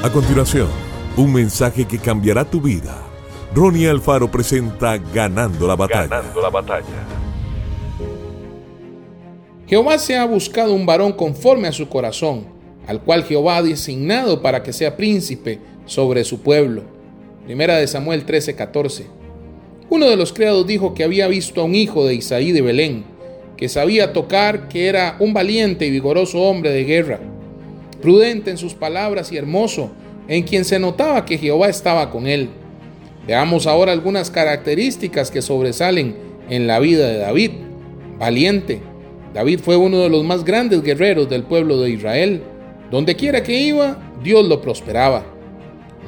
A continuación, un mensaje que cambiará tu vida. Ronnie Alfaro presenta Ganando la batalla. Ganando la batalla. Jehová se ha buscado un varón conforme a su corazón, al cual Jehová ha designado para que sea príncipe sobre su pueblo. Primera de Samuel 13:14. Uno de los criados dijo que había visto a un hijo de Isaí de Belén, que sabía tocar, que era un valiente y vigoroso hombre de guerra prudente en sus palabras y hermoso, en quien se notaba que Jehová estaba con él. Veamos ahora algunas características que sobresalen en la vida de David. Valiente. David fue uno de los más grandes guerreros del pueblo de Israel. Donde quiera que iba, Dios lo prosperaba.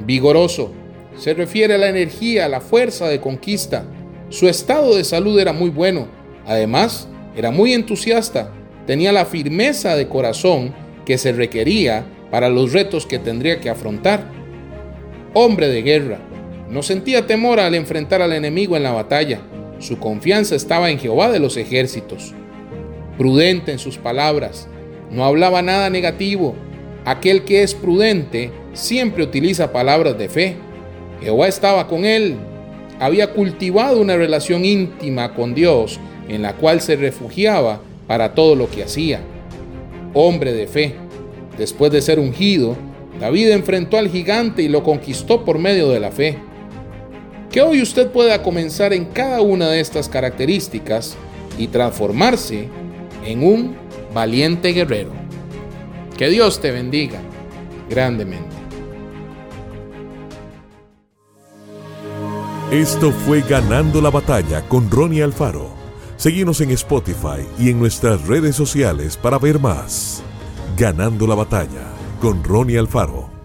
Vigoroso. Se refiere a la energía, a la fuerza de conquista. Su estado de salud era muy bueno. Además, era muy entusiasta. Tenía la firmeza de corazón que se requería para los retos que tendría que afrontar. Hombre de guerra, no sentía temor al enfrentar al enemigo en la batalla. Su confianza estaba en Jehová de los ejércitos. Prudente en sus palabras, no hablaba nada negativo. Aquel que es prudente siempre utiliza palabras de fe. Jehová estaba con él. Había cultivado una relación íntima con Dios en la cual se refugiaba para todo lo que hacía hombre de fe. Después de ser ungido, David enfrentó al gigante y lo conquistó por medio de la fe. Que hoy usted pueda comenzar en cada una de estas características y transformarse en un valiente guerrero. Que Dios te bendiga grandemente. Esto fue Ganando la Batalla con Ronnie Alfaro. Seguimos en Spotify y en nuestras redes sociales para ver más. Ganando la batalla con Ronnie Alfaro.